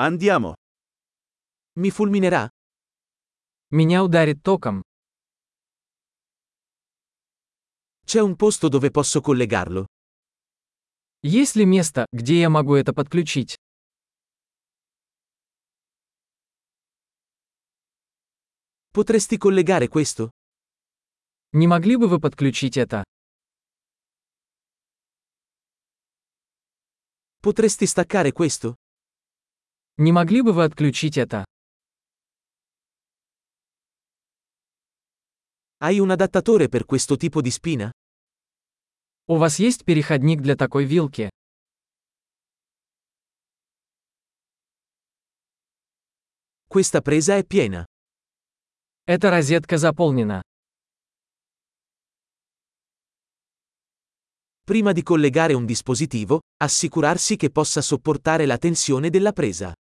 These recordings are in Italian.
Andiamo. Mi fulminerà? Меня ударит током. C'è un posto dove posso collegarlo? Есть ли место, где я могу это подключить? Potresti collegare questo? Не могли бы вы подключить это? Potresti staccare questo? Не могли бы вы отключить это? Hai un adattatore per questo tipo di spina? У вас есть переходник для такой вилки? Questa presa è piena. Эта розетка заполнена. Prima di collegare un dispositivo, assicurarsi che possa sopportare la tensione della presa.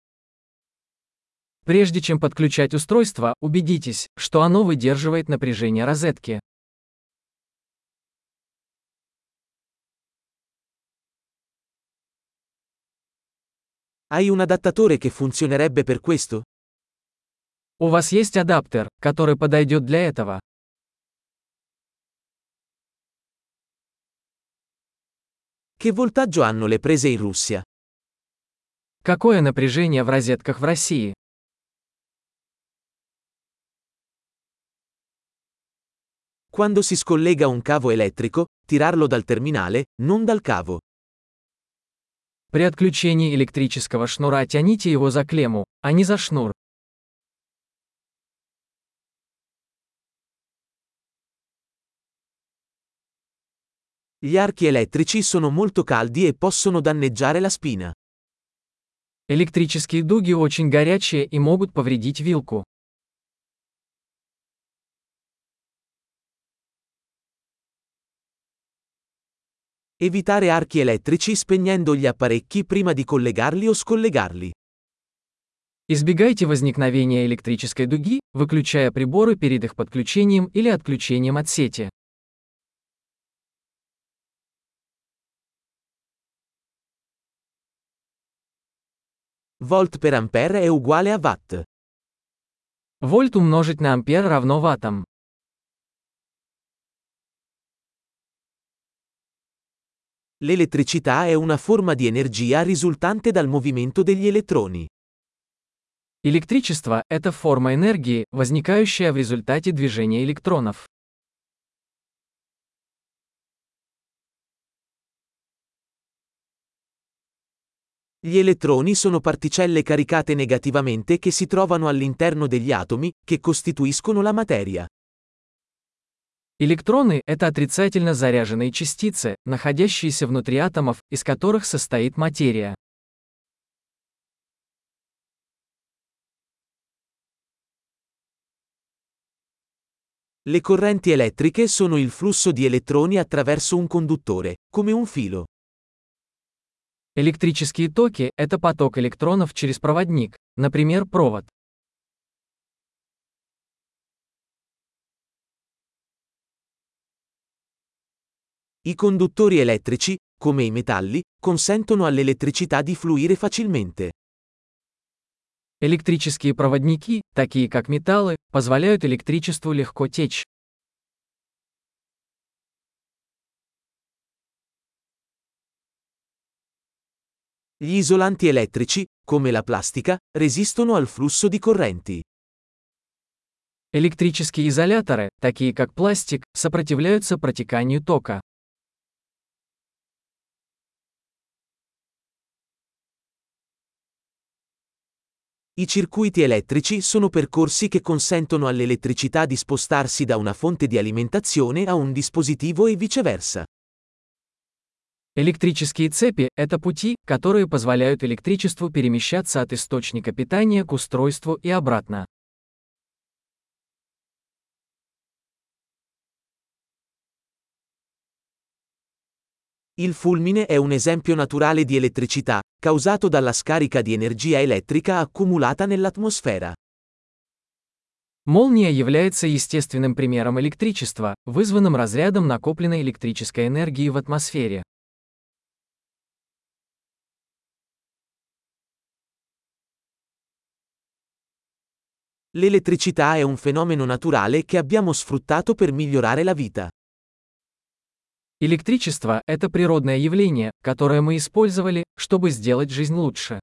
Прежде чем подключать устройство, убедитесь, что оно выдерживает напряжение розетки. Hai un adattatore che funzionerebbe per questo? У вас есть адаптер, который подойдет для этого? Che voltaggio hanno le prese in Russia? Какое напряжение в розетках в России? Quando si scollega un cavo elettrico, tirarlo dal terminale, non dal cavo. При отключении электрического шнура тяните его за клемму, а не за шнур. Gli archi elettrici sono molto caldi e possono danneggiare la spina. Электрические дуги очень горячие и могут повредить вилку. Evitare archi elettrici spegnendo gli apparecchi prima di collegarli o scollegarli. Избегайте возникновения электрической дуги, выключая приборы перед их подключением или отключением от сети. Volt per ampere è uguale a watt. Вольт умножить на ампер равно ваттам. L'elettricità è una forma di energia risultante dal movimento degli elettroni. Электричество – это форма энергии, возникающая в результате движения электронов. Gli elettroni sono particelle caricate negativamente che si trovano all'interno degli atomi, che costituiscono la materia. Электроны – это отрицательно заряженные частицы, находящиеся внутри атомов, из которых состоит материя. Le correnti elettriche sono il flusso di elettroni attraverso un conduttore, come un filo. Электрические токи – это поток электронов через проводник, например, провод. I conduttori elettrici, come i metalli, consentono all'elettricità di fluire facilmente. Электрические проводники, такие как металлы, позволяют электричеству легко течь. Gli isolanti elettrici, come la plastica, resistono al flusso di correnti. Электрические изоляторы, такие как пластик, сопротивляются протеканию тока. I circuiti elettrici sono percorsi che consentono all'elettricità di spostarsi da una fonte di alimentazione a un dispositivo e viceversa. Электрические цепи – это пути, которые позволяют электричеству перемещаться от источника питания к устройству и обратно. Il fulmine è un esempio naturale di elettricità, causato dalla scarica di energia elettrica accumulata nell'atmosfera. Молния является естественным примером электричества, вызванным разрядом накопленной электрической энергии в атмосфере. L'elettricità è un fenomeno naturale che abbiamo sfruttato per migliorare la vita. Электричество – это природное явление, которое мы использовали, чтобы сделать жизнь лучше.